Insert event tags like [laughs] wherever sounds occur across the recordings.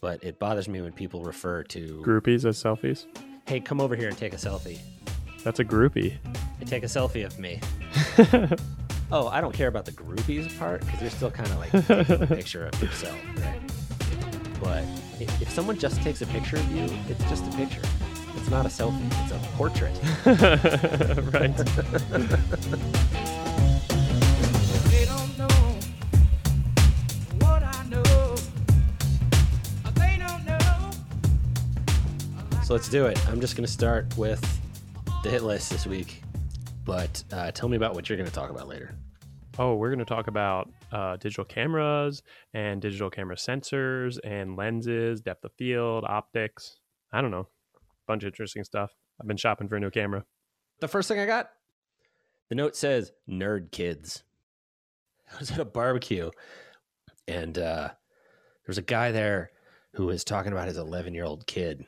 but it bothers me when people refer to, Groupies as selfies. hey, come over here and take a selfie. That's a groupie. Hey, take a selfie of me. [laughs] Oh, I don't care about the groupies part because you're still kind of like taking a [laughs] picture of yourself, right? But if, if someone just takes a picture of you, it's just a picture. It's not a selfie. It's a portrait. [laughs] right. So let's do it. I'm just going to start with the hit list this week. But uh, tell me about what you're going to talk about later. Oh, we're going to talk about uh, digital cameras and digital camera sensors and lenses, depth of field, optics. I don't know. Bunch of interesting stuff. I've been shopping for a new camera. The first thing I got, the note says "nerd kids." I was at a barbecue, and uh, there was a guy there who was talking about his 11 year old kid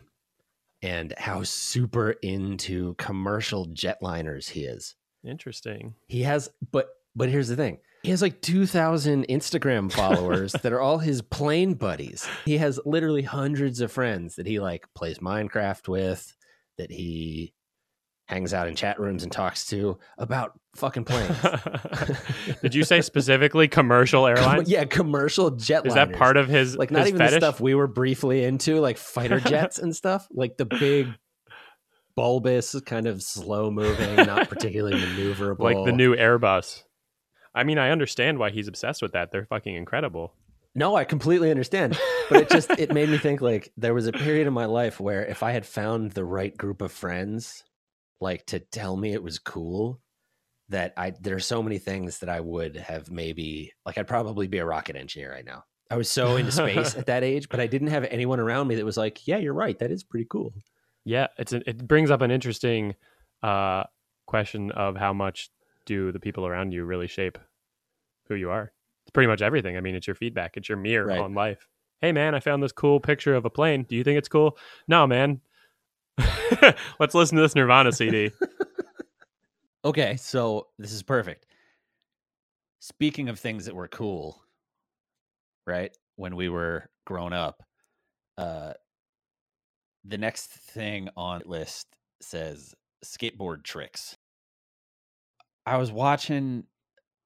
and how super into commercial jetliners he is. Interesting. He has, but but here's the thing. He has like 2,000 Instagram [laughs] followers that are all his plane buddies. He has literally hundreds of friends that he like plays Minecraft with, that he hangs out in chat rooms and talks to about fucking planes. [laughs] Did you say specifically commercial Com- airlines? yeah, commercial jetliners. Is that part of his like not his even fetish? the stuff we were briefly into, like fighter [laughs] jets and stuff, like the big bulbous, kind of slow moving, not [laughs] particularly maneuverable. like the new Airbus. I mean, I understand why he's obsessed with that. They're fucking incredible. No, I completely understand. But it just it made me think like there was a period in my life where if I had found the right group of friends like to tell me it was cool that I there are so many things that I would have maybe like I'd probably be a rocket engineer right now. I was so into space at [laughs] that age, but I didn't have anyone around me that was like, "Yeah, you're right. That is pretty cool." Yeah, it's an, it brings up an interesting uh, question of how much do the people around you really shape who you are. It's pretty much everything. I mean, it's your feedback. It's your mirror Right. on life. Hey, man, I found this cool picture of a plane. Do you think it's cool? No, man. [laughs] Let's listen to this Nirvana CD. [laughs] Okay, so this is perfect. Speaking of things that were cool, right? When we were grown up, uh the next thing on list says skateboard tricks. I was watching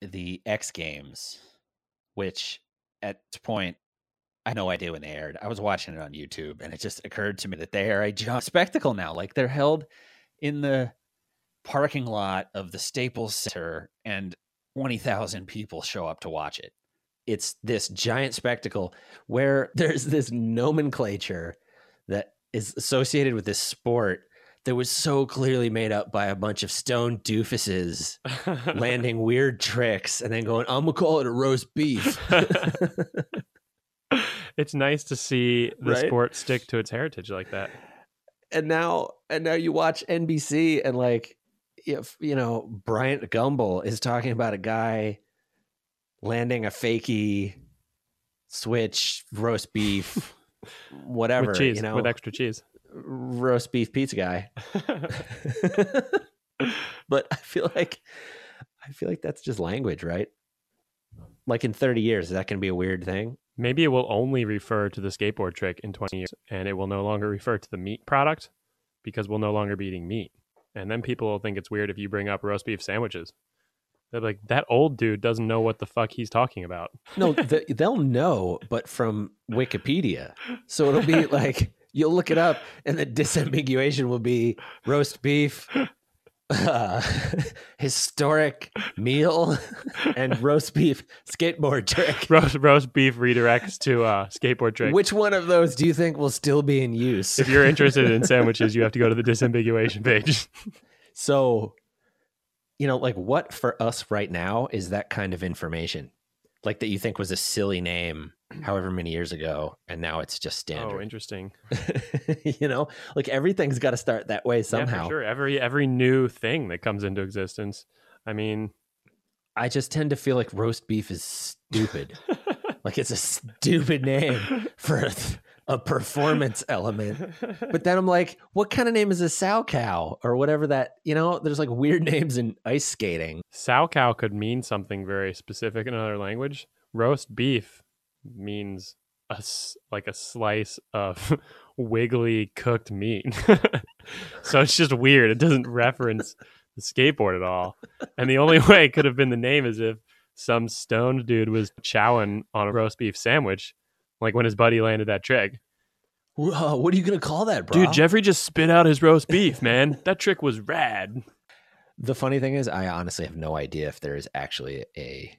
the X Games, which at point I had no idea when they aired. I was watching it on YouTube and it just occurred to me that they are a giant spectacle now. Like they're held in the parking lot of the Staples Center and 20,000 people show up to watch it. It's this giant spectacle where [laughs] there's this nomenclature that is associated with this sport that was so clearly made up by a bunch of stone doofuses [laughs] landing weird tricks and then going, I'm gonna call it a roast beef. [laughs] it's nice to see the Right? sport stick to its heritage like that. and now and now you watch NBC and like if you know Bryant Gumbel is talking about a guy landing a fakey switch roast beef [laughs] whatever with cheese, you know with extra cheese. roast beef pizza guy [laughs] [laughs] but I feel like I feel like that's just language right like in 30 years is that going to be a weird thing Maybe it will only refer to the skateboard trick in 20 years and it will no longer refer to the meat product because we'll no longer be eating meat. And then people will think it's weird if you bring up roast beef sandwiches. They're like, that old dude doesn't know what the fuck he's talking about. No, [laughs] the, they'll know, but from Wikipedia. So it'll be [laughs] like you'll look it up, and the disambiguation will be roast beef, uh, [laughs] historic meal, [laughs] and roast beef skateboard trick. [laughs] roast, roast beef redirects to uh, skateboard trick. Which one of those do you think will still be in use? if you're interested in sandwiches, you have to go to the disambiguation page. so, you know, like what for us right now is that kind of information, like that you think was a silly name, however many years ago, and now it's just oh, standard. oh, [laughs] interesting. you know, like everything's got to start that way Yeah, somehow. for sure. Every every new thing that comes into existence. I mean, I just tend to feel like roast beef is stupid. [laughs] like it's a stupid name for a, a performance element. But then I'm like, what kind of name is a salchow or whatever that, you know, there's like weird [laughs] names in ice skating. salchow could mean something very specific in another language. Roast beef means a s- like a slice of [laughs] wiggly cooked meat. [laughs] so it's just weird. It doesn't reference the skateboard at all. And the only [laughs] way it could have been the name is if some stoned dude was chowing on a roast beef sandwich, like when his buddy landed that trick. Whoa, what are you gonna call that, bro? Dude, Jeffrey just spit out his roast beef, man. that trick was rad. The funny thing is, I honestly have no idea if there is actually a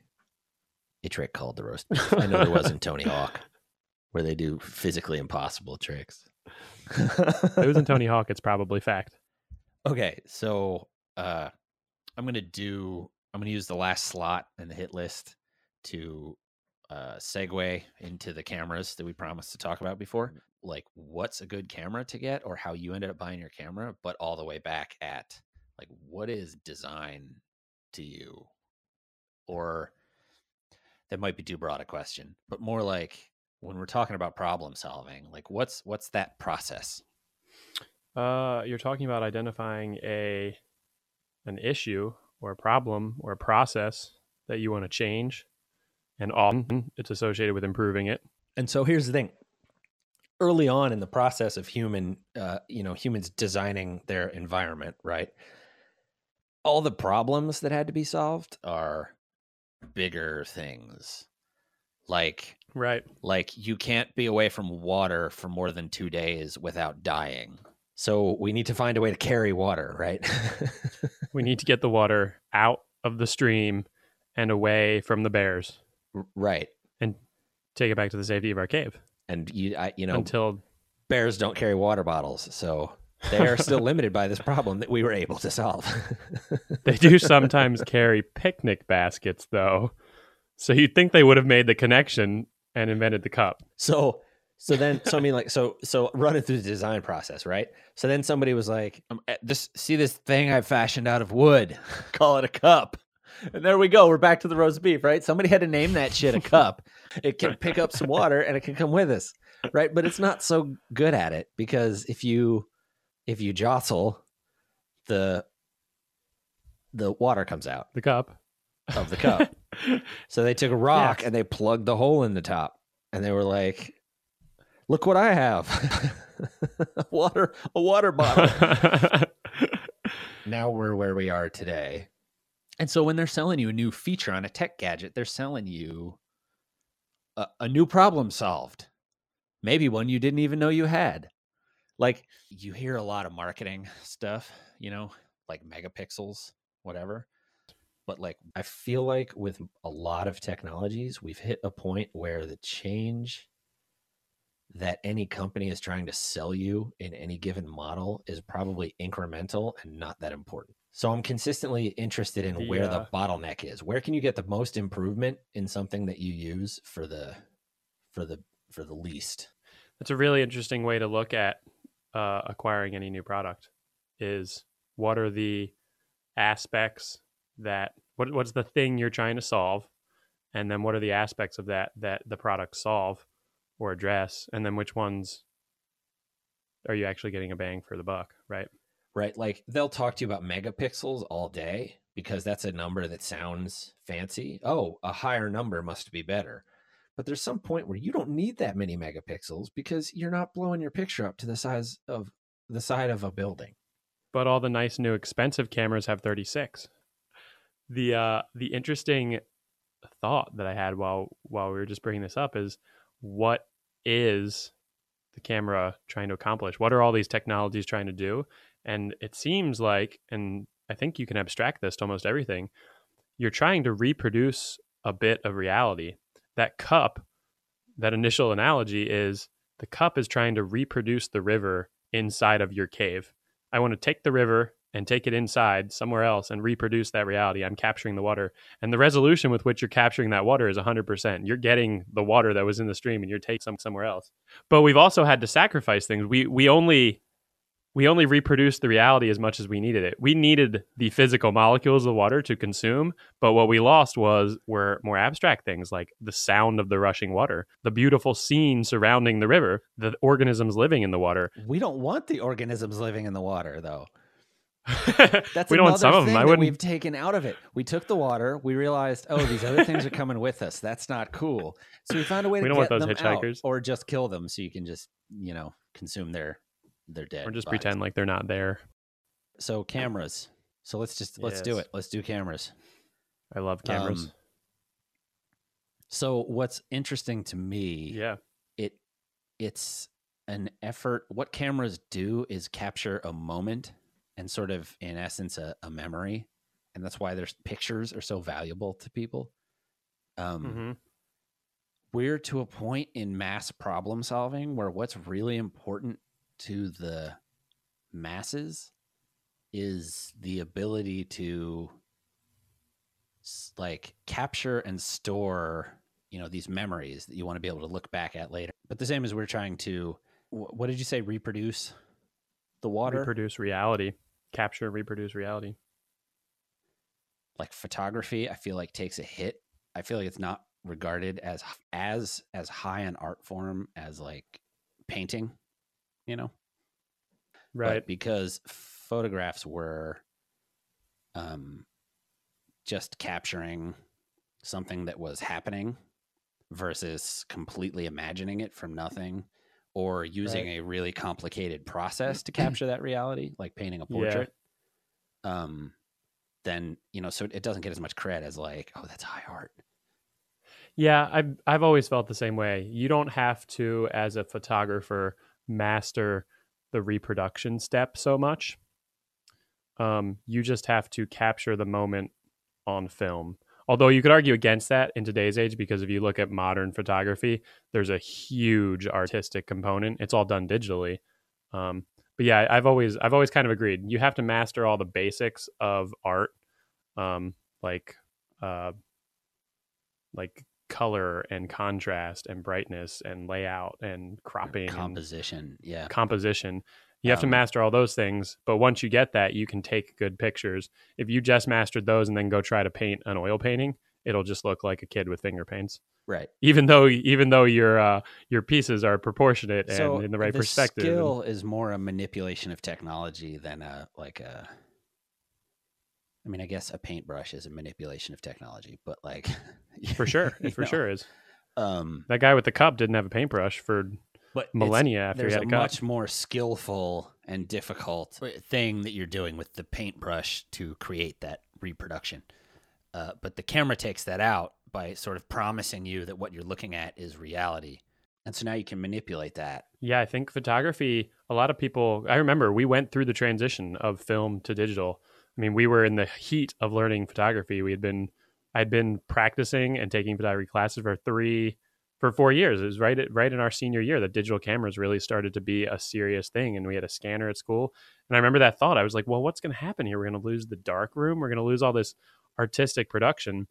a trick called the roast. I know there was in Tony Hawk, [laughs] where they do physically impossible tricks. It was in Tony Hawk, it's probably fact. Okay, so uh I'm gonna do I'm gonna use the last slot in the hit list to uh segue into the cameras that we promised to talk about before. Like what's a good camera to get or how you ended up buying your camera, but all the way back at like what is design to you? Or that might be too broad a question, but more like when we're talking about problem solving, like what's what's that process? Uh, you're talking about identifying a an issue or a problem or a process that you want to change, and often it's associated with improving it. And so here's the thing. Early on in the process of human, uh, you know, humans designing their environment, right? All the problems that had to be solved are bigger things. Like Right. like you can't be away from water for more than 2 days without dying. So we need to find a way to carry water, right? [laughs] We need to get the water out of the stream and away from the bears. Right. Take it back to the safety of our cave And you, I, you know, until bears don't carry water bottles, so they are still [laughs] limited by this problem that we were able to solve. [laughs] they do sometimes carry picnic baskets, though. So you'd think they would have made the connection and invented the cup. So, so then, so I mean, like, so, so running through the design process, right? So then somebody was like, Um, eh, this see this thing I fashioned out of wood. [laughs] Call it a cup. And there we go. We're back to the roast beef, right? Somebody had to name that shit a cup. it can pick up some water and it can come with us, right? But it's not so good at it because if you, if you jostle, the, the water comes out The cup. of the cup. [laughs] So they took a rock Yes. and they plugged the hole in the top, and they were like, "Look what I have, a [laughs] water, a water bottle." [laughs] now we're where we are today. And so when they're selling you a new feature on a tech gadget, they're selling you a, a new problem solved. Maybe one you didn't even know you had. Like you hear a lot of marketing [laughs] stuff, you know, like megapixels, whatever. But like, I feel like with a lot of technologies, we've hit a point where the change that any company is trying to sell you in any given model is probably incremental and not that important. So I'm consistently interested in The, where the bottleneck is. Where can you get the most improvement in something that you use for the for the for the least? That's a really interesting way to look at uh, acquiring any new product. Is what are the aspects that what what's the thing you're trying to solve, and then what are the aspects of that that the products solve or address, and then which ones are you actually getting a bang for the buck, right? right? Like they'll talk to you about megapixels all day because that's a number that sounds fancy. Oh, a higher number must be better. But there's some point where you don't need that many megapixels because you're not blowing your picture up to the size of the side of a building. but all the nice new expensive cameras have 36 the uh the interesting thought that i had while while we were just bringing this up is what is the camera trying to accomplish? What are all these technologies trying to do? And it seems like and i think you can abstract this to almost everything you're trying to reproduce a bit of reality that cup that initial analogy is the cup is trying to reproduce the river inside of your cave I want to take the river and take it inside somewhere else and reproduce that reality. I'm capturing the water. And the resolution with which you're capturing that water is 100%. You're getting the water that was in the stream and you're taking some somewhere else. But we've also had to sacrifice things. We we only we only reproduced the reality as much as we needed it. We needed the physical molecules of water to consume, but what we lost was were more abstract things like the sound of the rushing water, the beautiful scene surrounding the river, the organisms living in the water, We don't want the organisms living in the water though. [laughs] That's we don't want some another of them. thing I that wouldn't. We've taken out of it. We took the water. We realized, oh, these other things are coming with us. That's not cool. So we found a way We to get them out, or just kill them, so you can just you know consume their their dead. Or just bodies. pretend like they're not there. So cameras. So let's just let's do it. Let's do cameras. I love cameras. Um, So what's interesting to me, yeah. it it's an effort. What cameras do is capture a moment and sort of, in essence, a, a memory, and that's why there's pictures are so valuable to people. Um, hmm We're to a point in mass problem solving where what's really important to the masses is the ability to like capture and store you know these memories that you want to be able to look back at later but the same as we're trying to what did you say reproduce the water Reproduce reality. Capture and reproduce reality. like photography i feel like takes a hit i feel like it's not regarded as as as high an art form as like painting you know Right. but because photographs were um just capturing something that was happening versus completely imagining it from nothing or using a really complicated process to [clears throat] capture that reality like painting a Yeah. portrait um then you know so it doesn't get as much credit as like oh that's high art Yeah, I've I've always felt the same way. You don't have to, as a photographer, master the reproduction step so much. Um, you just have to capture the moment on film. Although you could argue against that in today's age, because if you look at modern photography, there's a huge artistic component. It's all done digitally. Um, but yeah, I've always I've always kind of agreed. You have to master all the basics of art, um, like uh, like color and contrast and brightness and layout and cropping and composition yeah composition. You have to Um, master all those things, but once you get that, you can take good pictures. If you just mastered those and then go try to paint an oil painting, it'll just look like a kid with finger paints. right Even though even though your uh, your pieces are proportionate and so in the right the perspective. and- skill is more a manipulation of technology than a like a i mean i guess a paintbrush is a manipulation of technology but like [laughs] for sure, [laughs] it for know, sure is. um That guy with the cup didn't have a paintbrush for but it's- millennia after he there's had a a cup. much more skillful and difficult thing that you're doing with the paintbrush to create that reproduction uh, but the camera takes that out by sort of promising you that what you're looking at is reality and so now you can manipulate that Yeah, I think photography, a lot of people, I remember we went through the transition of film to digital. I mean, we were in the heat of learning photography. We had been, I'd been practicing and taking photography classes for three, for four years. It was right at, right in our senior year that digital cameras really started to be a serious thing. And we had a scanner at school. And I remember that thought. I was like, well, what's going to happen here? We're going to lose the dark room. We're going to lose all this artistic production.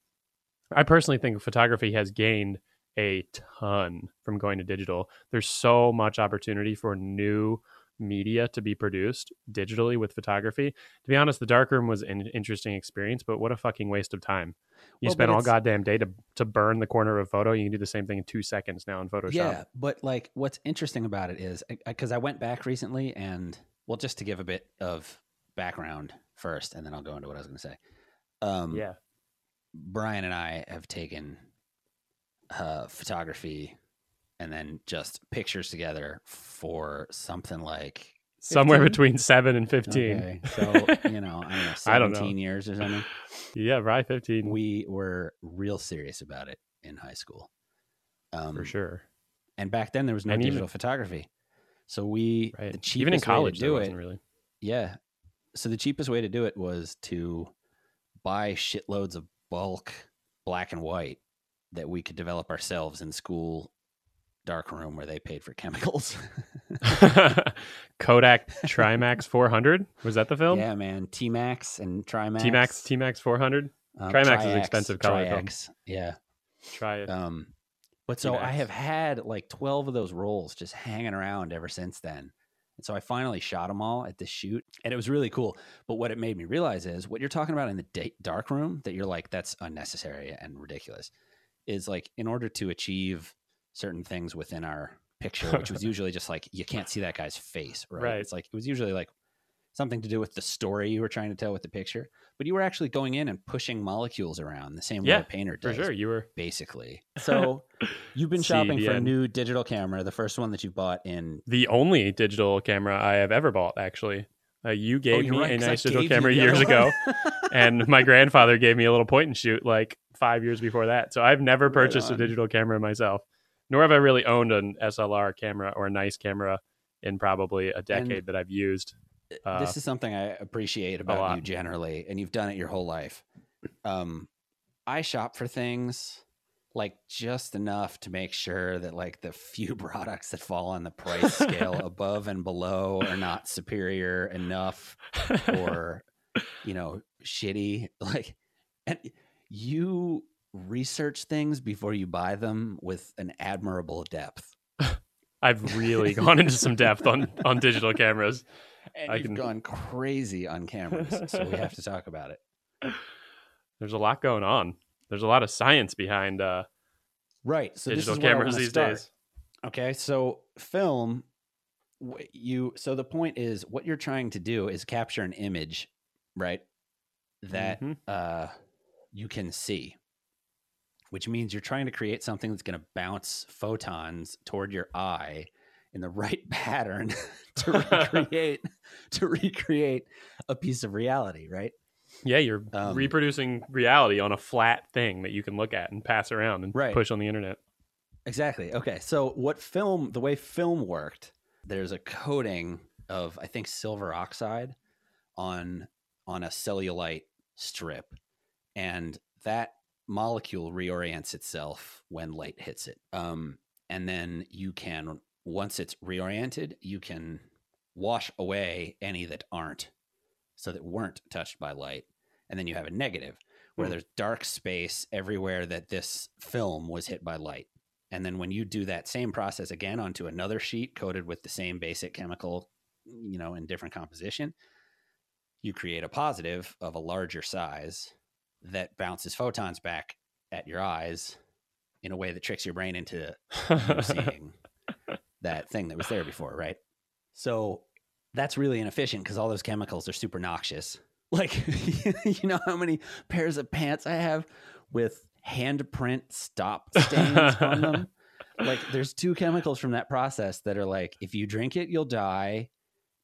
I personally think photography has gained a ton from going to digital. There's so much opportunity for new media to be produced digitally with photography. To be honest, the darkroom was an interesting experience, but what a fucking waste of time. You Well, spend all goddamn day to, to burn the corner of a photo. You can do the same thing in two seconds now in Photoshop. Yeah, but like what's interesting about it is because I went back recently and well, just to give a bit of background first, and then I'll go into what I was going to say. Um, Yeah. Brian and I have taken uh, photography and then just pictures together for something like Somewhere 15? between seven and 15. Okay, so [laughs] you know, I don't know, I don't know. seventeen years or something. yeah, right. 15 We were real serious about it in high school. Um, for sure. And back then there was no And even- digital photography. So we Right. the cheapest Even in way to college, do it. really. Yeah. So the cheapest way to do it was to buy shitloads of bulk black and white that we could develop ourselves in school dark room where they paid for chemicals. [laughs] [laughs] Kodak Trimax 400 was that the film? yeah, man. T Max and Trimax. T Max T Max 400. um, Trimax is Tri-X, expensive color film. Tri-X, Yeah. Try it. Um, but so I T-Max. have had like 12 of those rolls just hanging around ever since then. And so I finally shot them all at this shoot and it was really cool. But what it made me realize is what you're talking about in the dark room that you're like, that's unnecessary and ridiculous is like in order to achieve certain things within our picture, which was [laughs] usually just like, you can't see that guy's face, right? Right. It's like, it was usually like something to do with the story you were trying to tell with the picture, but you were actually going in and pushing molecules around the same way a painter For does. sure, you were. Basically. [laughs] So you've been shopping for a new digital camera, the first one that you bought in the only digital camera I have ever bought. Actually, uh, you gave Oh, me right, a nice digital camera years ago, [laughs] and my grandfather gave me a little point and shoot like five years before that. So I've never Right purchased a digital camera myself, nor have I really owned an SLR camera or a nice camera in probably a decade that I've used. Uh, this is something I appreciate about you generally, and you've done it your whole life. Um, I shop for things like just enough to make sure that like the few [laughs] products that fall on the price scale [laughs] above and below are not superior enough or [laughs] you know shitty like and you research things before you buy them with an admirable depth [laughs] I've really gone into some depth on on digital cameras. [laughs] and I you've can- gone crazy on cameras so we have to talk about it [laughs] There's a lot going on. There's a lot of science behind uh, right so digital this is where I cameras these start. days. Okay, so film, you. So the point is, what you're trying to do is capture an image, right? That Mhm. uh, you can see, which means you're trying to create something that's going to bounce photons toward your eye in the [laughs] right pattern [laughs] to [laughs] recreate to recreate a piece of reality, right? Yeah, you're Um, reproducing reality on a flat thing that you can look at and pass around and Right. push on the internet. Exactly. Okay. So what film the way film worked, there's a coating of I think silver oxide on on a celluloid strip and that molecule reorients itself when light hits it. Um and then you can once it's reoriented, you can wash away any that aren't so that weren't touched by light. And then you have a negative where Hmm. there's dark space everywhere that this film was hit by light. And then when you do that same process again onto another sheet coated with the same basic chemical, you know, in different composition, you create a positive of a larger size that bounces photons back at your eyes in a way that tricks your brain into you [laughs] seeing that thing that was there before, right? So that's really inefficient because all those chemicals are super noxious. [laughs] Like, you know how many pairs of pants I have with handprint stop stains on them? [laughs] Like, there's two chemicals from that process that are like, if you drink it, you'll die.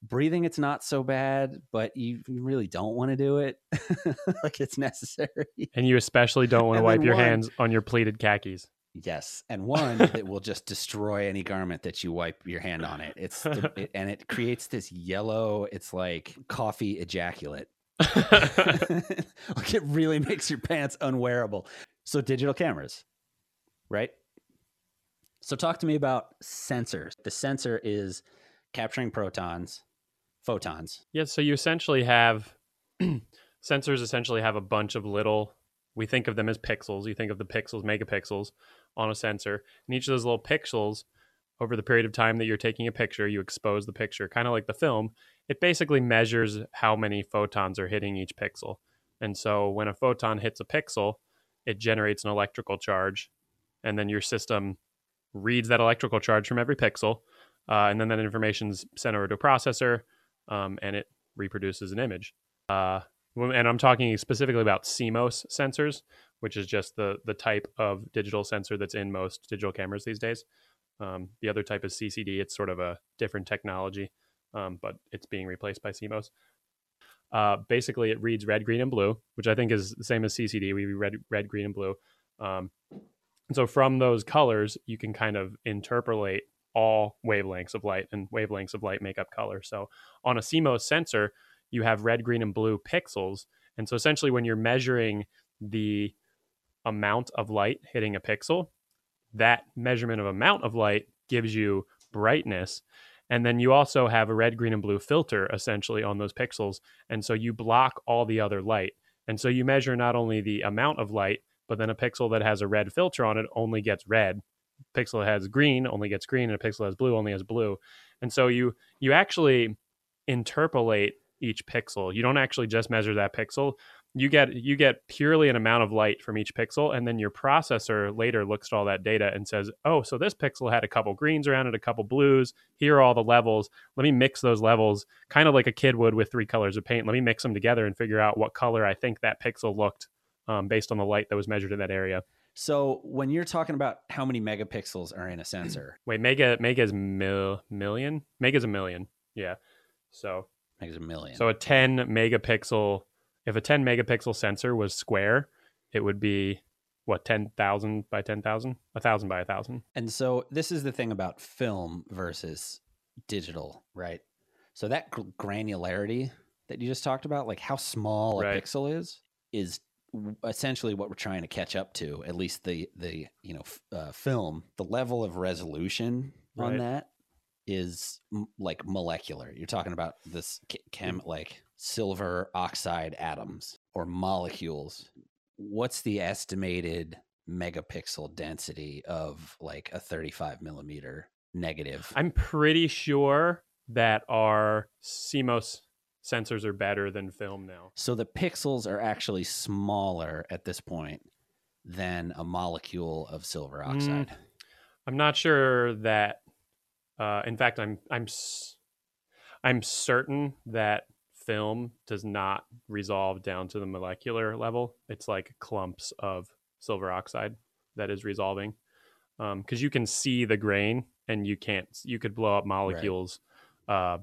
Breathing, it's not so bad, but you, you really don't want to do it. [laughs] like, it's necessary. and you especially don't want to wipe your one- hands on your pleated khakis. Yes, and [laughs] one that will just destroy any garment that you wipe your hand on it. It's the, it, and it creates this yellow. It's like coffee ejaculate. [laughs] like it really makes your pants unwearable. So digital cameras, right? So talk to me about sensors. The sensor is capturing protons, photons. Yeah, so you essentially have [clears throat] sensors essentially have a bunch of little we think of them as pixels. You think of the pixels, megapixels on a sensor. And each of those little pixels over the period of time that you're taking a picture, you expose the picture, kind of like the film. It basically measures how many photons are hitting each pixel. And so when a photon hits a pixel, it generates an electrical charge. And then your system reads that electrical charge from every pixel. Uh, and then that information's sent over to a processor um, and it reproduces an image. Uh, and I'm talking specifically about CMOS sensors, which is just the the type of digital sensor that's in most digital cameras these days. Um, the other type is CCD. It's sort of a different technology, um, but it's being replaced by CMOS. Uh, basically, it reads red, green, and blue, which I think is the same as CCD. We read red, green, and blue. Um, and so from those colors, you can kind of interpolate all wavelengths of light, and wavelengths of light make up color. So on a CMOS sensor, you have red, green, and blue pixels. And so essentially, when you're measuring the amount of light hitting a pixel, that measurement of amount of light gives you brightness. And then you also have a red, green, and blue filter essentially on those pixels. And so you block all the other light. And so you measure not only the amount of light, but then a pixel that has a red filter on it only gets red. Pixel has green only gets green, and a pixel has blue only has blue. And so you you actually interpolate each pixel. You don't actually just measure that pixel. you get you get purely an amount of light from each pixel and then your processor later looks at all that data and says oh so this pixel had a couple greens around it a couple blues here are all the levels let me mix those levels kind of like a kid would with three colors of paint let me mix them together and figure out what color i think that pixel looked um, based on the light that was measured in that area So when you're talking about how many megapixels are in a sensor, wait mega mega is mil, million mega is a million yeah so mega's a million. So a 10 megapixel, if a 10 megapixel sensor was square, it would be what 10,000 by 10,000, a thousand by a thousand. And so this is the thing about film versus digital, right? So that granularity that you just talked about, like how small a Right. pixel is, is essentially what we're trying to catch up to. At least the the you know uh, film, the level of resolution on that is m- like molecular. You're talking about this chem like silver oxide atoms or molecules. What's the estimated megapixel density of like a 35 millimeter negative? I'm pretty sure that our CMOS sensors are better than film now. so the pixels are actually smaller at this point than a molecule of silver Mm, oxide. I'm not sure that. Uh, in fact, I'm I'm I'm certain that film does not resolve down to the molecular level. It's like clumps of silver oxide that is resolving, because you can see the grain and you can't. You could blow up molecules uh,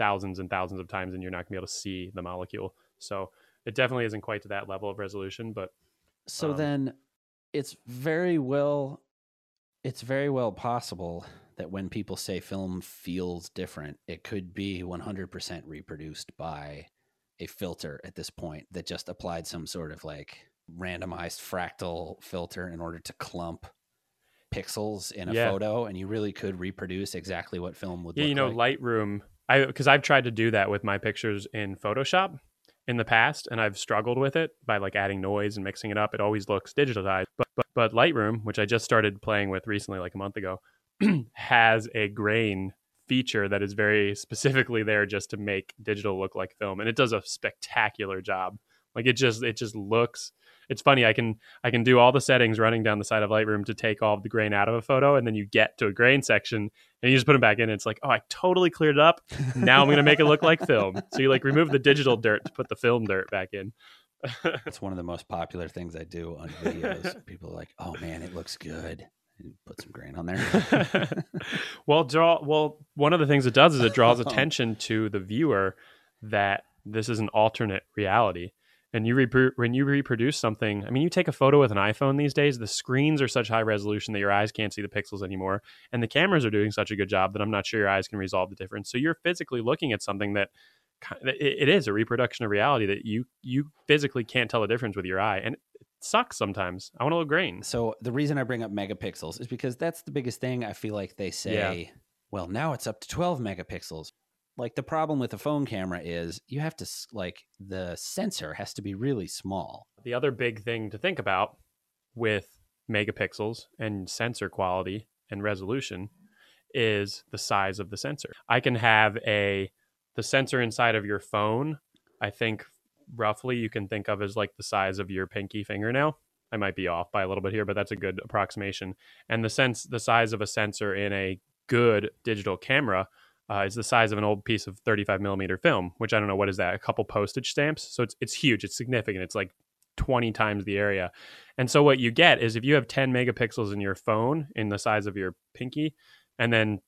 thousands and thousands of times, and you're not gonna be able to see the molecule. So it definitely isn't quite to that level of resolution, but So Um, then it's very well it's very well possible that when people say film feels different, it could be 100% reproduced by a filter at this point that just applied some sort of like randomized fractal filter in order to clump pixels in a Yeah. photo and you really could reproduce exactly what film would yeah, you know, like. Lightroom. I because I've tried to do that with my pictures in Photoshop in the past, and I've struggled with it by like adding noise and mixing it up. It always looks digitalized, but but, but Lightroom, which I just started playing with recently, like a month ago, [clears throat] has a grain feature that is very [laughs] specifically there just to make digital look like film, and it does a spectacular job. Like it just it just looks. It's funny. I can I can do all the settings running down the side of Lightroom to take all of the grain out of a photo, and then you get to a grain section and you just put them back in. And it's like, oh, I totally cleared it up. Now I'm gonna make it look like film. So you like remove the digital dirt to put the film dirt back in. [laughs] It's one of the most popular things I do on videos. People are like, "Oh man, it looks good." And put some grain on there. [laughs] well, draw. Well, one of the things it does is it draws [laughs] attention to the viewer that this is an alternate reality. And you repro- when you reproduce something, I mean, you take a photo with an iPhone these days. The screens are such high resolution that your eyes can't see the pixels anymore, and the cameras are doing such a good job that I'm not sure your eyes can resolve the difference. So you're physically looking at something that it is a reproduction of reality that you you physically can't tell the difference with your eye, and it sucks sometimes. I want to look grain. So the reason I bring up megapixels is because that's the biggest thing. I feel like they say, well, now it's up to 12 megapixels. Like the problem with a phone camera is you have to like the sensor has to be really small. The other big thing to think about with megapixels and sensor quality and resolution is the size of the sensor. I can have a the sensor inside of your phone, I think roughly you can think of as like the size of your pinky fingernail. I might be off by a little bit here, but that's a good approximation. And the sense the size of a sensor in a good digital camera uh, is the size of an old piece of 35 millimeter film, which I don't know what is that, a couple postage stamps. So it's it's huge, it's significant. It's like 20 times the area. And so what you get is if you have 10 megapixels in your phone in the size of your pinky, and then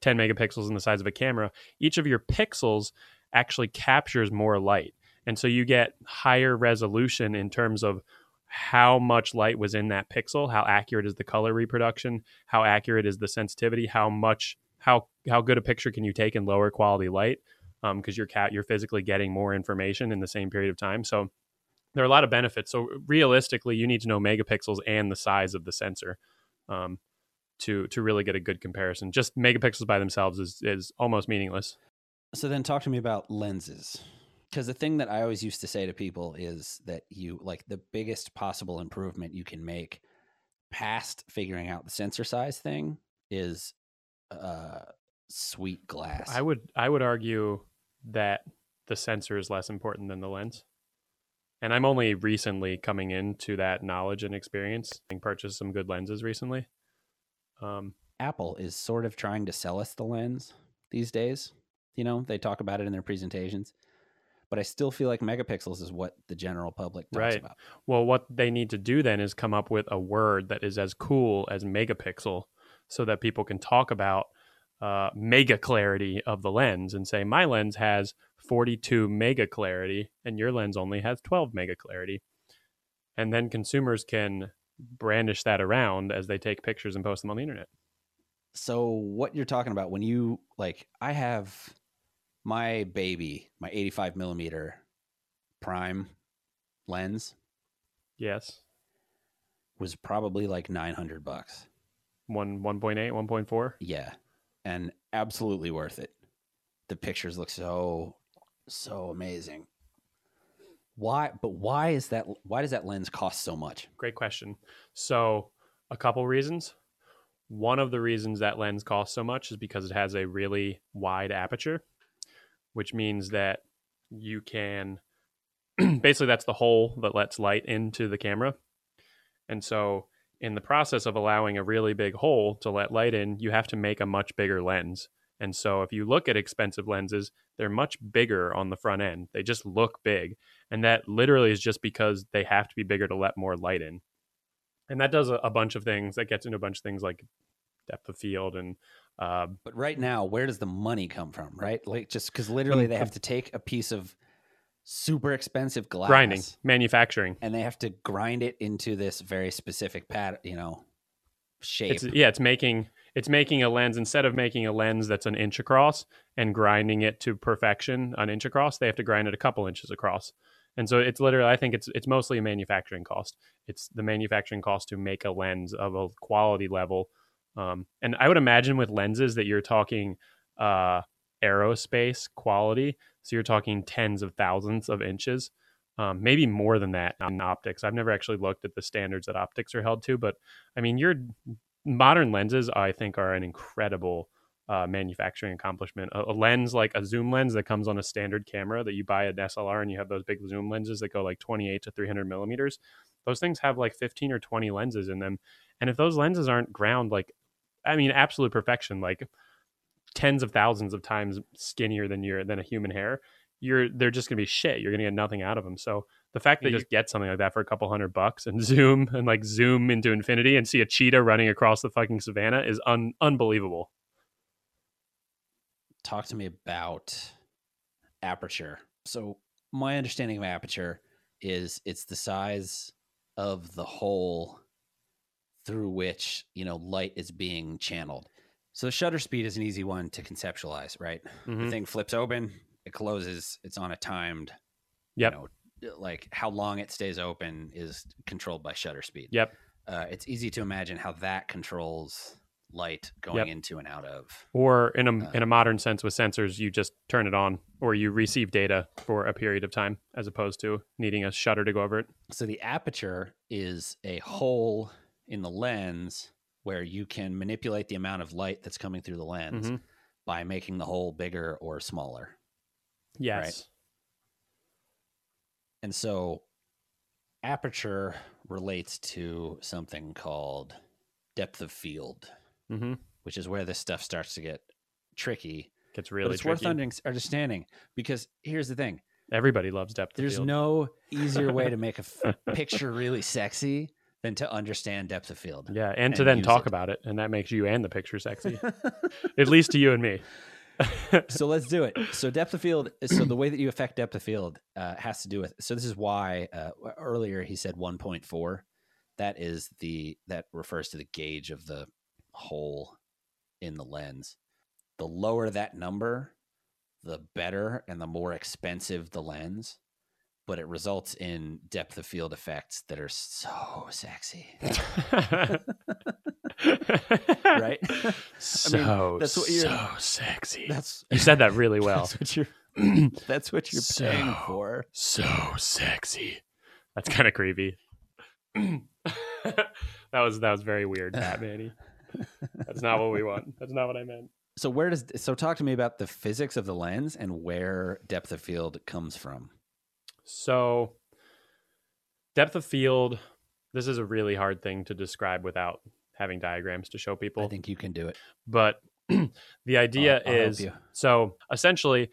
10 megapixels in the size of a camera, each of your pixels actually captures more light. And so you get higher resolution in terms of how much light was in that pixel, how accurate is the color reproduction, how accurate is the sensitivity, how much how how good a picture can you take in lower quality light because you're cat you're physically getting more information in the same period of time. So there are a lot of benefits. So realistically, you need to know megapixels and the size of the sensor um, to to really get a good comparison. Just megapixels by themselves is is almost meaningless. So then talk to me about lenses. Because the thing that I always used to say to people is that you like the biggest possible improvement you can make past figuring out the sensor size thing is uh sweet glass. I would I would argue that the sensor is less important than the lens. and I'm only recently coming into that knowledge and experience. I purchased some good lenses recently. Um, Apple is sort of trying to sell us the lens these days. You know, they talk about it in their presentations, but I still feel like megapixels is what the general public talks Right. about. well, what they need to do then is come up with a word that is as cool as megapixel, so that people can talk about uh, mega clarity of the lens and say my lens has 42 mega clarity and your lens only has 12 mega clarity, and then consumers can brandish that around as they take pictures and post them on the internet. So what you're talking about when you like I have my baby, my 85 millimeter prime lens Yes, was probably like 900 bucks. One 1.8, 1.4. Yeah. And absolutely worth it. The pictures look so so amazing. Why but why is that why does that lens cost so much? Great question. So, a couple reasons. One of the reasons that lens costs so much is because it has a really wide aperture, which means that you can [clears throat] basically that's the hole that lets light into the camera. And so, in the process of allowing a really big hole to let light in, you have to make a much bigger lens. And so, if you look at expensive lenses, they're much bigger on the front end. They just look big. And that literally is just because they have to be bigger to let more light in. And that does a, a bunch of things. That gets into a bunch of things like depth of field and uh, But right now, where does the money come from, right? Like just cuz literally they have to take a piece of super expensive glass grinding, manufacturing. and they have to grind it into this very specific pat, you know, shape. It's yeah, it's making it's making a lens instead of making a lens that's an inch across and grinding it to perfection an inch across. They have to grind it a couple inches across, and so it's literally I think it's it's mostly a manufacturing cost. It's the manufacturing cost to make a lens of a quality level, um, and I would imagine with lenses that you're talking uh, aerospace quality. So you're talking tens of thousands of inches. Um, maybe more than that on optics. I've never actually looked at the standards that optics are held to, but I mean, your modern lenses, I think, are an incredible uh, manufacturing accomplishment. A, a lens like a zoom lens that comes on a standard camera that you buy an SLR and you have those big zoom lenses that go like 28 to 300 millimeters. Those things have like 15 or 20 lenses in them, and if those lenses aren't ground like, I mean, absolute perfection, like tens of thousands of times skinnier than your than a human hair, you're they're just gonna be shit. You're gonna get nothing out of them. So the fact that you just get something like that for a couple hundred bucks and [laughs] zoom and like zoom into infinity and see a cheetah running across the fucking savannah is un- unbelievable. talk to me about aperture. So my understanding of aperture is it's the size of the hole through which, you know, light is being channeled. So the shutter speed is an easy one to conceptualize, right? The Mhm. thing flips open, it closes, it's on a timed, Yep. you know, like how long it stays open is controlled by shutter speed. Yep. Uh, it's easy to imagine how that controls light going Yep. into and out of. Or in a Uh, in a modern sense with sensors, you just turn it on or you receive data for a period of time as opposed to needing a shutter to go over it. So the aperture is a hole in the lens where you can manipulate the amount of light that's coming through the lens Mhm. by making the hole bigger or smaller. Yes. And so aperture relates to something called depth of field, Mm-hmm. which is where this stuff starts to get tricky. Gets but really it's tricky. worth understanding because here's the thing Everybody loves depth of there's no easier way to make a f- [laughs] picture really sexy than to understand depth of field. yeah, and to then talk it. about it, and that makes you and the picture sexy. [laughs] At least to you and me. [laughs] so let's do it. So depth of field. So the way that you affect depth of field uh, has to do with. So this is why uh, earlier he said 1.4. That is the that refers to the gauge of the hole in the lens. The lower that number, the better and the more expensive the lens. But it results in depth of field effects that are so sexy, [laughs] right? so that's what you're- so sexy. That's you said that really well. That's what you're. [clears throat] That's what you're paying So- for. so sexy. That's kind of creepy. [laughs] that was that was very weird, [laughs] Batman. That's not what we want. That's not what I meant. So where does so talk to me about the physics of the lens and where depth of field comes from? So depth of field. This is a really hard thing to describe without having diagrams to show people. I think you can do it. but [clears throat] the idea I'll help is so essentially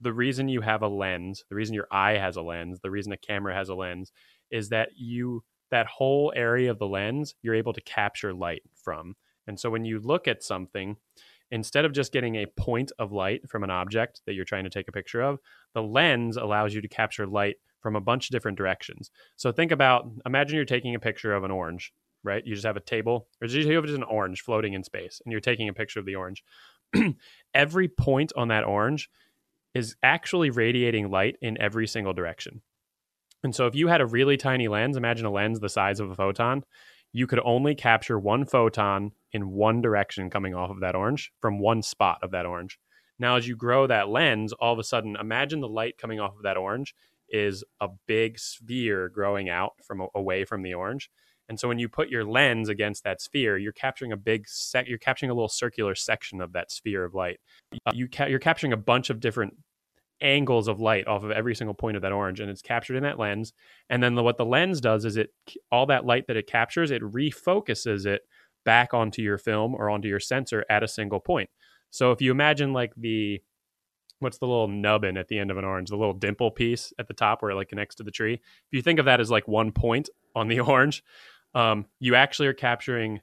the reason you have a lens the reason your eye has a lens the reason a camera has a lens is that you that whole area of the lens you're able to capture light from and so when you look at something instead of just getting a point of light from an object that you're trying to take a picture of the lens allows you to capture light from a bunch of different directions so think about imagine you're taking a picture of an orange right? You just have a table, or you have just an orange floating in space, and you're taking a picture of the orange. [clears throat] every point on that orange is actually radiating light in every single direction. And so, if you had a really tiny lens, imagine a lens the size of a photon, you could only capture one photon in one direction coming off of that orange from one spot of that orange. Now, as you grow that lens, all of a sudden, imagine the light coming off of that orange is a big sphere growing out from away from the orange. And so when you put your lens against that sphere, you're capturing a big sec- you're capturing a little circular section of that sphere of light. Uh, you ca- you're capturing a bunch of different angles of light off of every single point of that orange and it's captured in that lens. And then the, what the lens does is it all that light that it captures it refocuses it back onto your film or onto your sensor at a single point. So if you imagine like the what's the little nubbin at the end of an orange the little dimple piece at the top where it like connects to the tree? If you think of that as like one point on the [laughs] orange um, you actually are capturing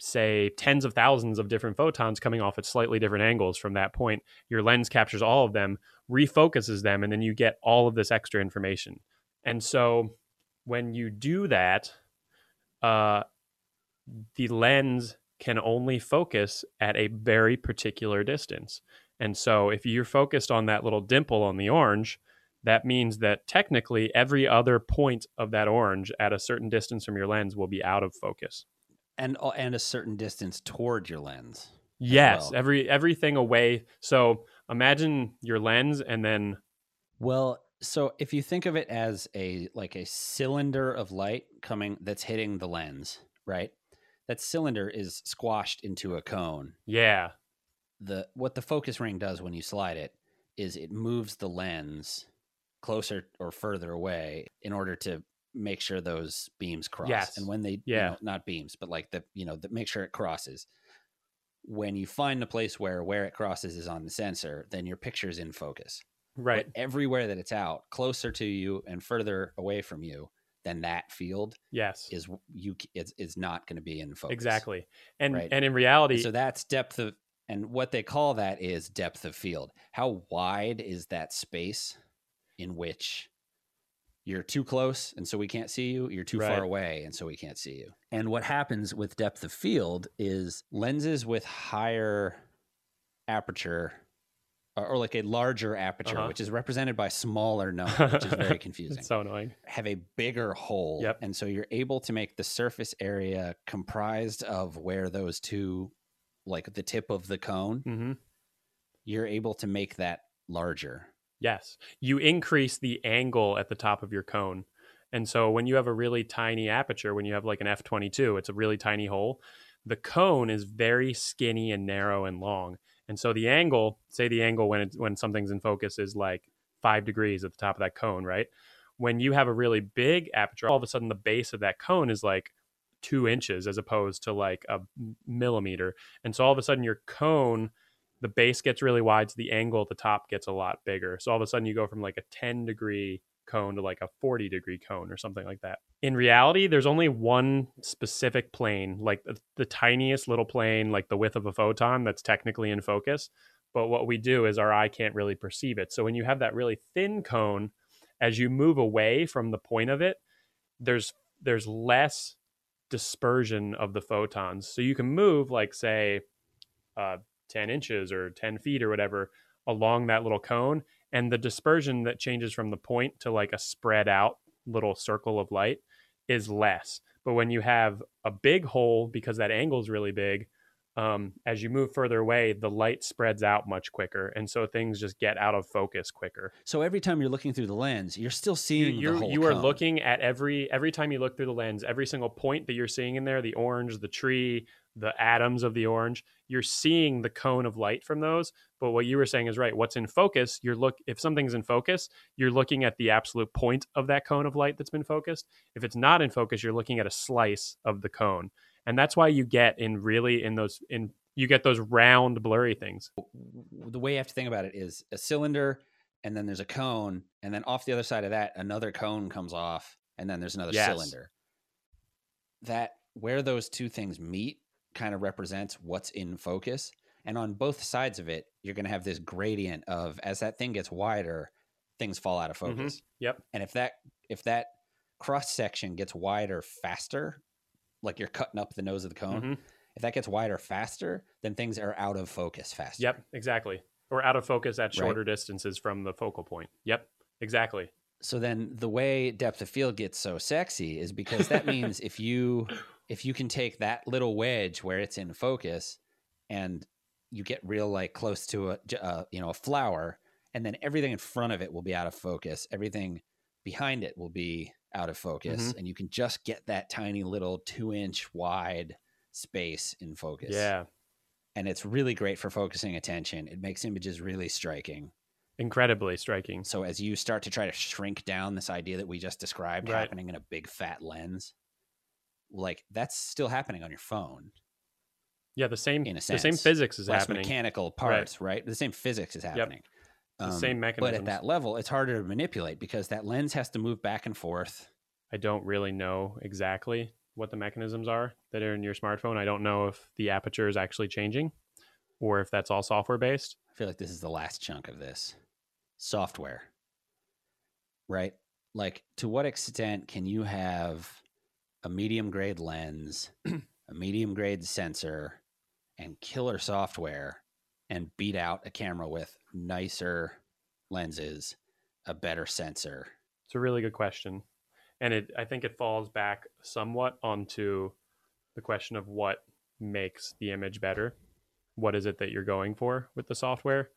say tens of thousands of different photons coming off at slightly different angles from that point. Your lens captures all of them refocuses them and then you get all of this extra information. And so when you do that uh, the lens can only focus at a very particular distance. And so if you're focused on that little dimple on the orange that means that technically every other point of that orange at a certain distance from your lens will be out of focus And uh, and a certain distance toward your lens. Yes, well. every everything away. So imagine your lens and then Well, so if you think of it as a like a cylinder of light coming that's hitting the lens, right? That cylinder is squashed into a cone. yeah, The what the focus ring does when you slide it is it moves the lens closer or further away in order to make sure those beams cross. Yes. And when they you Yeah. know, not beams, but like the you know, the, make sure it crosses. When you find the place where where it crosses is on the sensor, then your picture's in focus. right. But everywhere that it's out, closer to you and further away from you than that field Yes. is you c- is, is not going to be in focus. Exactly. And Right. and in reality, And so that's depth of and what they call that is depth of field. How wide is that space in which you're too close and so we can't see you, you're too Right. far away and so we can't see you. And what happens with depth of field is lenses with higher aperture or, or like a larger aperture, Uh-huh. which is represented by smaller [laughs] number, which is very confusing it's so annoying. have a bigger hole. Yep. And so you're able to make the surface area comprised of where those two, like the tip of the cone, hmm you're able to make that larger. Yes. You increase the angle at the top of your cone. And so when you have a really tiny aperture, when you have like an F22, it's a really tiny hole. The cone is very skinny and narrow and long. And so the angle, say the angle when it's when something's in focus is like 5 degrees at the top of that cone, right? When you have a really big aperture, all of a sudden the base of that cone is like 2 inches as opposed to like a millimeter. And so all of a sudden your cone the base gets really wide, so the angle at the top gets a lot bigger. So all of a sudden you go from like a 10 degree cone to like a 40 degree cone or something like that. In reality, there's only one specific plane, like the, the tiniest little plane, like the width of a photon, that's technically in focus. But what we do is our eye can't really perceive it. So when you have that really thin cone, as you move away from the point of it, there's there's less dispersion of the photons. So you can move like say uh, 10 inches or 10 feet or whatever along that little cone and the dispersion that changes from the point to like a spread out little circle of light is less but when you have a big hole because that angle is really big um, as you move further away, the light spreads out much quicker, and so things just get out of focus quicker. So every time you're looking through the lens, you're still seeing the you're, whole you are cone. looking at every every time you look through the lens, every single point that you're seeing in there, the orange, the tree, the atoms of the orange, you're seeing the cone of light from those. But what you were saying is right. What's in focus, you're look if something's in focus, you're looking at the absolute point of that cone of light that's been focused. If it's not in focus, you're looking at a slice of the cone. And that's why you get in really in those in you get those round blurry things. the way you have to think about it is a cylinder and then there's a cone and then off the other side of that another cone comes off and then there's another Yes. cylinder that where those two things meet kind of represents what's in focus and on both sides of it you're going to have this gradient of as that thing gets wider things fall out of Mhm. focus Yep. and if that if that cross section gets wider faster like you're cutting up the nose of the cone Mhm. if that gets wider faster then things are out of focus faster Yep, exactly. Or out of focus at Right. shorter distances from the focal point. Yep, exactly. so then the way depth of field gets so sexy is because that means if you if you can take that little wedge where it's in focus and you get real like close to a, uh, you know a flower and then everything in front of it will be out of focus. Everything behind it will be out of focus and you can just get that tiny little two inch wide space in focus. Yeah, and it's really great for focusing attention. It makes images really striking. Incredibly striking. so as you start to try to shrink down this idea that we just described Right. happening in a big fat lens, like that's still happening on your phone Yeah, the same in a sense. the same physics is Less happening. mechanical parts, right. The same physics is Yep. happening. Um, The same mechanism. But at that level, it's harder to manipulate because that lens has to move back and forth. I don't really know exactly what the mechanisms are that are in your smartphone. I don't know if the aperture is actually changing or if that's all software based. I feel like this is the last chunk of this software, right? Like, to what extent can you have a medium grade lens, [clears throat] a medium grade sensor, and killer software and beat out a camera with nicer lenses, a better sensor? It's a really good question. And it I think it falls back somewhat onto the question of what makes the image better. What is it that you're going for with the software?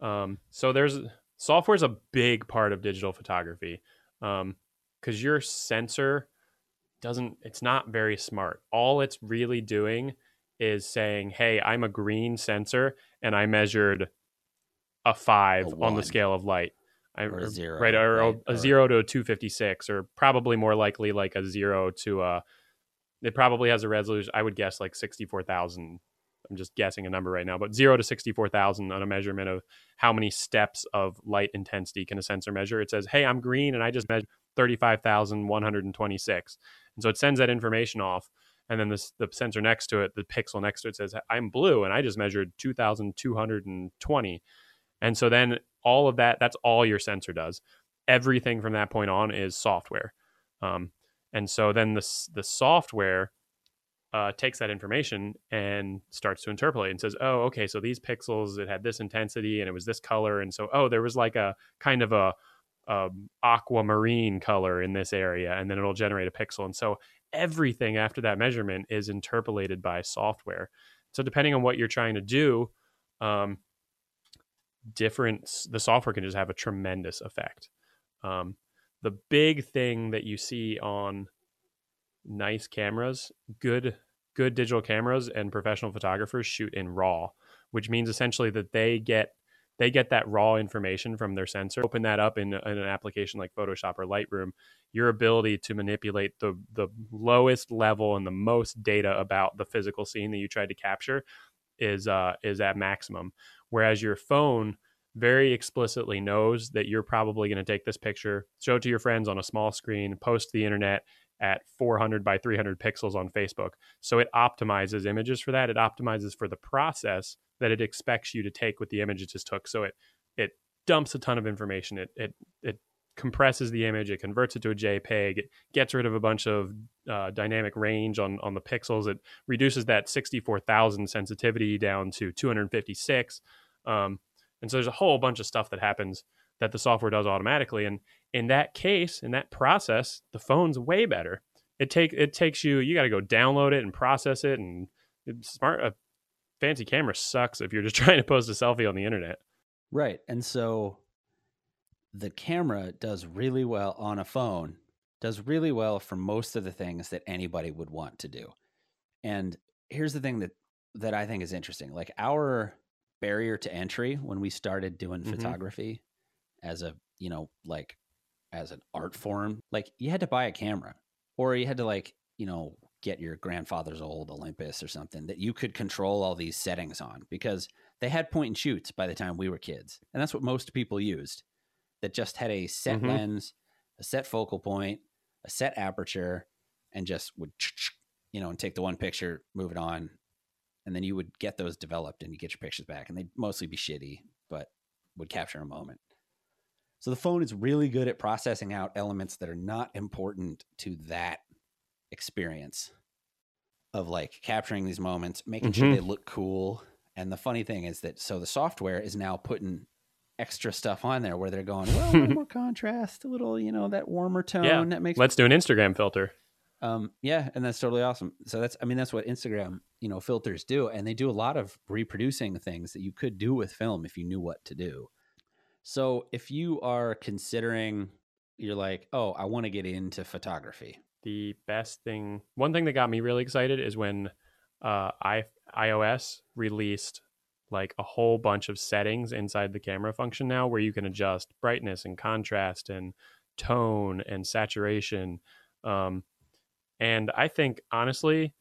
Um, so there's software is a big part of digital photography because your sensor doesn't it's not very smart. All it's really doing is saying, "Hey, I'm a green sensor and I measured a 5 on the scale of light." I, Or a er, zero, right? Or, right? a Or- zero to a 256, or probably more likely like a zero to a. It probably has a resolution. I would guess like 64,000. I'm just guessing a number right now, but zero to 64,000 on a measurement of how many steps of light intensity can a sensor measure. It says, "Hey, I'm green, and I just measured 35,126," and so it sends that information off. And then this, the sensor next to it, the pixel next to it says, I'm blue and I just measured 2,220. And so then all of that, that's all your sensor does. Everything from that point on is software. Um, and so then the, the software uh, takes that information and starts to interpolate and says, oh, okay, so these pixels, it had this intensity and it was this color. And so, oh, there was like a kind of a, um, aquamarine color in this area. And then it'll generate a pixel. And so everything after that measurement is interpolated by software. So depending on what you're trying to do, um, different the software can just have a tremendous effect. Um, the big thing that you see on nice cameras, good good digital cameras and professional photographers shoot in RAW, which means essentially that they get they get that raw information from their sensor. Open that up in, in an application like Photoshop or Lightroom, your ability to manipulate the the lowest level and the most data about the physical scene that you tried to capture is uh, is at maximum. Whereas your phone very explicitly knows that you're probably going to take this picture, show it to your friends on a small screen, post the internet at 400 by 300 pixels on Facebook. So it optimizes images for that. It optimizes for the process that it expects you to take with the image it just took. So it it dumps a ton of information. It it it compresses the image. It converts it to a JPEG. It gets rid of a bunch of uh, dynamic range on on the pixels. It reduces that 64,000 sensitivity down to 256. Um, and so there's a whole bunch of stuff that happens that the software does automatically. And in that case, in that process, the phone's way better. It take it takes you you got to go download it and process it and smart. A fancy camera sucks if you're just [laughs] trying to post a selfie on the internet. Right. And so the camera does really well on a phone, does really well for most of the things that anybody would want to do. And here's the thing that that I think is interesting. Like our barrier to entry when we started doing Mhm. photography as a, you know, like as an art form, like you had to buy a camera or you had to like, you know, get your grandfather's old Olympus or something that you could control all these settings on because they had point and shoots by the time we were kids. And that's what most people used that just had a set Mhm. lens, a set focal point, a set aperture, and just would, you know, and take the one picture, move it on. And then you would get those developed and you get your pictures back. And they'd mostly be shitty, but would capture a moment. So the phone is really good at processing out elements that are not important to that experience of like capturing these moments, making sure Mhm. they look cool. And the funny thing is that so the software is now putting extra stuff on there where they're going, well, a little [laughs] more contrast, a little, you know, that warmer tone Yeah, that makes Let's do an Instagram filter. um, yeah, and that's totally awesome. So that's, I mean, that's what Instagram, you know, filters do, and they do a lot of reproducing things that you could do with film if you knew what to do. So if you are considering, you're like, oh, I want to get into photography. The best thing one thing that got me really excited is when uh I, iOS released like a whole bunch of settings inside the camera function now where you can adjust brightness and contrast and tone and saturation um and i think honestly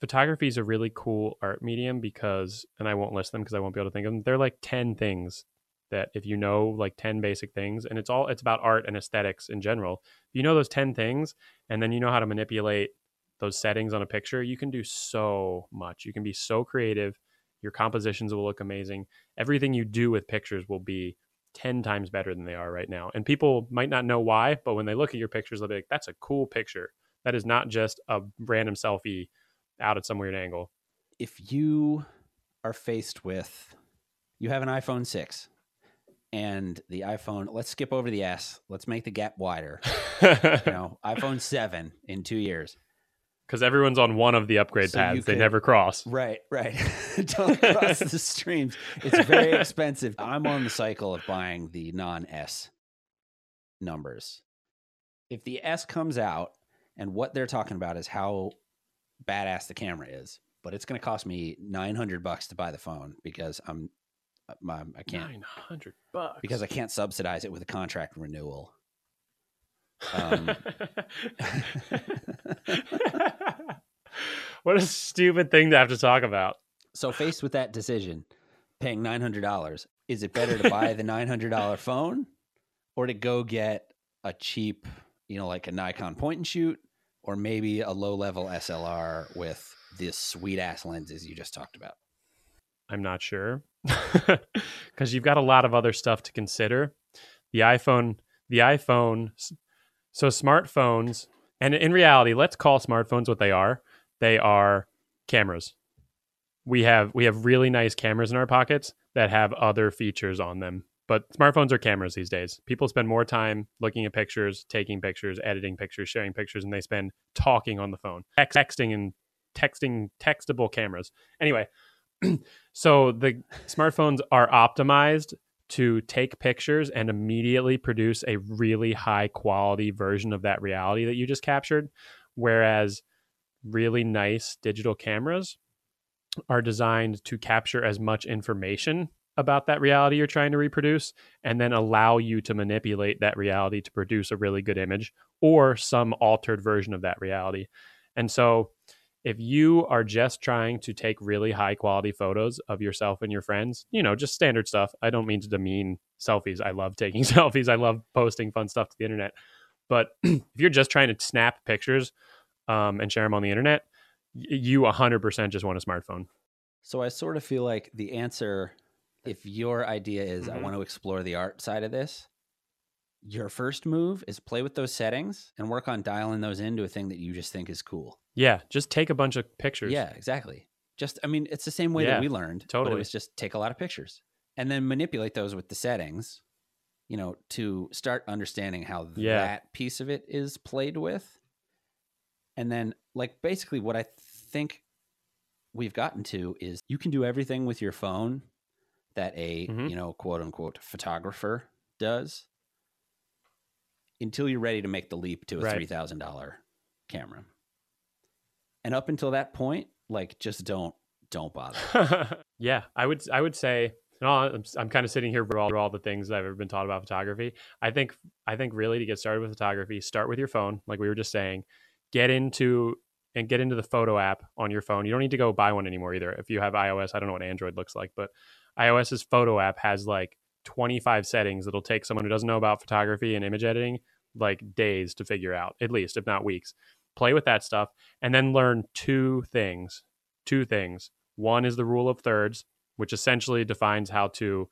photography is a really cool art medium because and i won't list them because i won't be able to think of them they're like 10 things that if you know like 10 basic things and it's all it's about art and aesthetics in general you know those 10 things and then you know how to manipulate those settings on a picture, you can do so much. You can be so creative. Your compositions will look amazing. Everything you do with pictures will be 10 times better than they are right now. And people might not know why, but when they look at your pictures, they'll be like, that's a cool picture. That is not just a random selfie out at some weird angle. If you are faced with, you have an iPhone 6 and the iPhone, let's skip over the S, let's make the gap wider. [laughs] you know, [laughs] iPhone 7 in two years. Because everyone's on one of the upgrade So paths. They never cross. Right, right. [laughs] Don't cross the streams. It's very expensive. I'm on the cycle of buying the non S numbers. If the S comes out and what they're talking about is how badass the camera is, but it's going to cost me 900 bucks to buy the phone because I'm, I'm I can't 900 bucks. because I can't subsidize it with a contract renewal. Um, [laughs] what a stupid thing to have to talk about. So faced with that decision, paying nine hundred dollars, is it better to buy the nine hundred dollar phone or to go get a cheap, you know, like a Nikon point and shoot, or maybe a low level SLR with the sweet ass lenses you just talked about? I'm not sure [laughs] because you've got a lot of other stuff to consider. The iPhone, the iPhone, so smartphones, and in reality, let's call smartphones what they are. They are cameras. We have we have really nice cameras in our pockets that have other features on them. But smartphones are cameras these days. People spend more time looking at pictures, taking pictures, editing pictures, sharing pictures, and they spend talking on the phone, text- texting and texting textable cameras. Anyway, [clears throat] so the smartphones are optimized to take pictures and immediately produce a really high quality version of that reality that you just captured whereas really nice digital cameras are designed to capture as much information about that reality you're trying to reproduce and then allow you to manipulate that reality to produce a really good image or some altered version of that reality. And so if you are just trying to take really high quality photos of yourself and your friends, you know, just standard stuff. I don't mean to demean selfies. I love taking [laughs] selfies. I love posting fun stuff to the internet. But [clears throat] if you're just trying to snap pictures um, and share them on the internet, you 100% just want a smartphone. So I sort of feel like the answer, if your idea is I Mhm. want to explore the art side of this, your first move is play with those settings and work on dialing those into a thing that you just think is cool. Yeah, just take a bunch of pictures. Yeah, exactly. Just, I mean, it's the same way Yeah, that we learned. But totally. it was just take a lot of pictures and then manipulate those with the settings, you know, to start understanding how Yeah. that piece of it is played with. And then, like, basically, what I think we've gotten to is you can do everything with your phone that a Mhm. you know quote unquote photographer does until you're ready to make the leap to a Right. three thousand dollar camera. And up until that point, like just don't don't bother. [laughs] yeah, I would I would say no, I'm, I'm kind of sitting here for all, for all the things I've ever been taught about photography. I think I think really to get started with photography, start with your phone, like we were just saying. Get into and get into the photo app on your phone. You don't need to go buy one anymore either. If you have iOS, I don't know what Android looks like, but iOS's photo app has like 25 settings that'll take someone who doesn't know about photography and image editing like days to figure out, at least, if not weeks. Play with that stuff and then learn two things. Two things. One is the rule of thirds, which essentially defines how to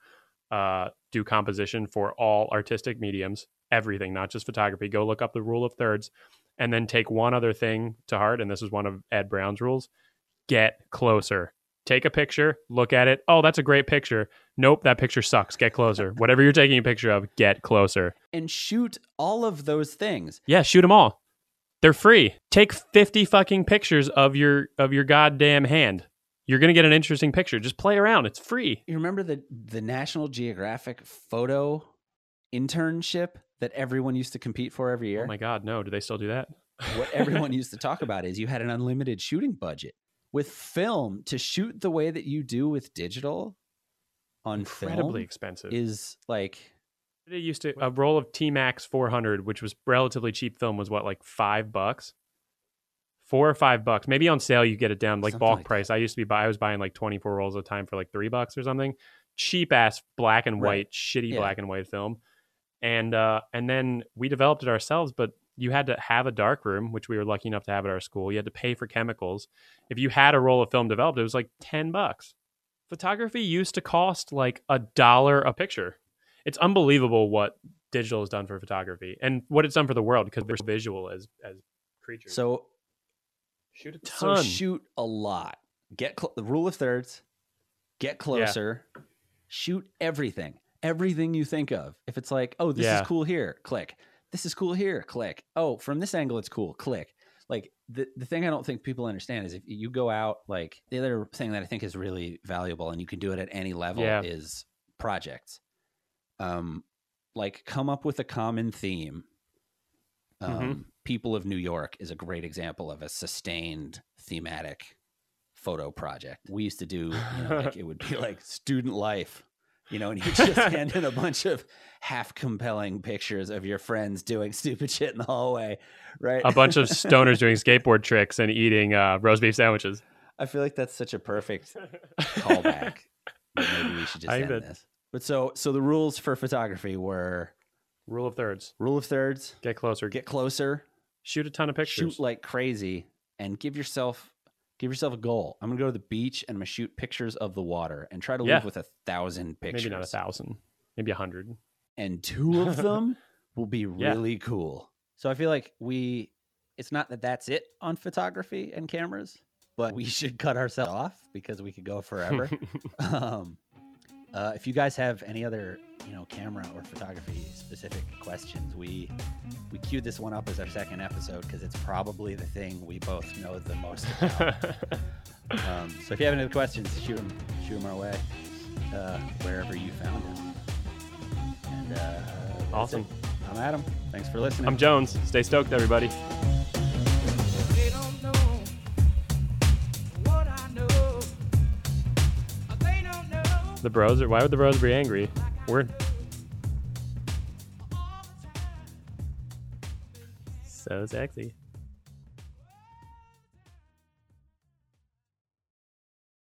uh, do composition for all artistic mediums, everything, not just photography. Go look up the rule of thirds and then take one other thing to heart. And this is one of Ed Brown's rules get closer. Take a picture, look at it. Oh, that's a great picture. Nope, that picture sucks. Get closer. [laughs] Whatever you're taking a picture of, get closer. and shoot all of those things. Yeah, shoot them all. They're free. Take 50 fucking pictures of your of your goddamn hand. You're going to get an interesting picture. Just play around. It's free. You remember the the National Geographic photo internship that everyone used to compete for every year? Oh my god, no. Do they still do that? what everyone [laughs] used to talk about is you had an unlimited shooting budget. With film, to shoot the way that you do with digital on incredibly film expensive. is like They used to a roll of T Max 400, which was relatively cheap film, was what like five bucks, four or five bucks. Maybe on sale you get it down like bulk like price. I used to be buy, I was buying like 24 rolls at a time for like three bucks or something. Cheap ass black and Right. white, shitty Yeah. black and white film, and uh, and then we developed it ourselves, but. You had to have a dark room, which we were lucky enough to have at our school. You had to pay for chemicals. If you had a roll of film developed, it was like 10 bucks. Photography used to cost like a dollar a picture it's unbelievable what digital has done for photography and what it's done for the world because we're visual as as creatures. so shoot a so ton. shoot a lot. Get cl- the rule of thirds. Get closer. Shoot everything. Everything you think of. If it's like, oh, this Yeah. is cool here, click. This is cool here, click. Oh, from this angle it's cool, click. Like the the thing I don't think people understand is if you go out, like the other thing that I think is really valuable and you can do it at any level Yeah. is projects. Um like come up with a common theme. Um, Mhm. People of New York is a great example of a sustained thematic photo project. We used to do, you know, like [laughs] it would be like student life, you know, and you [laughs] just hand in a bunch of half compelling pictures of your friends doing [laughs] stupid shit in the hallway, right? a bunch of [laughs] stoners doing skateboard tricks and eating uh, roast beef sandwiches. I feel like that's such a perfect callback. maybe we should just I end bet. this. But so, so the rules for photography were Rule of thirds. rule of thirds, Get closer. get closer, shoot a ton of pictures. shoot like crazy, and give yourself give yourself a goal. I'm gonna go to the beach and I'm gonna shoot pictures of the water and try to Yeah. live with a thousand pictures. Maybe not a thousand. Maybe a hundred. and two of [laughs] them will be Yeah. really cool. So I feel like we, it's not that that's it on photography and cameras, but we should cut ourselves off because we could go forever. [laughs] um, uh, if you guys have any other, you know, camera or photography specific questions, we we queued this one up as our second episode because it's probably the thing we both know the most about. [laughs] um, so if you have any other questions, shoot them shoot them our way uh, wherever you found them. And uh, awesome. it. I'm Adam. Thanks for listening. I'm Jones. Stay stoked, everybody. The bros are. Why would the bros be angry? We're so sexy.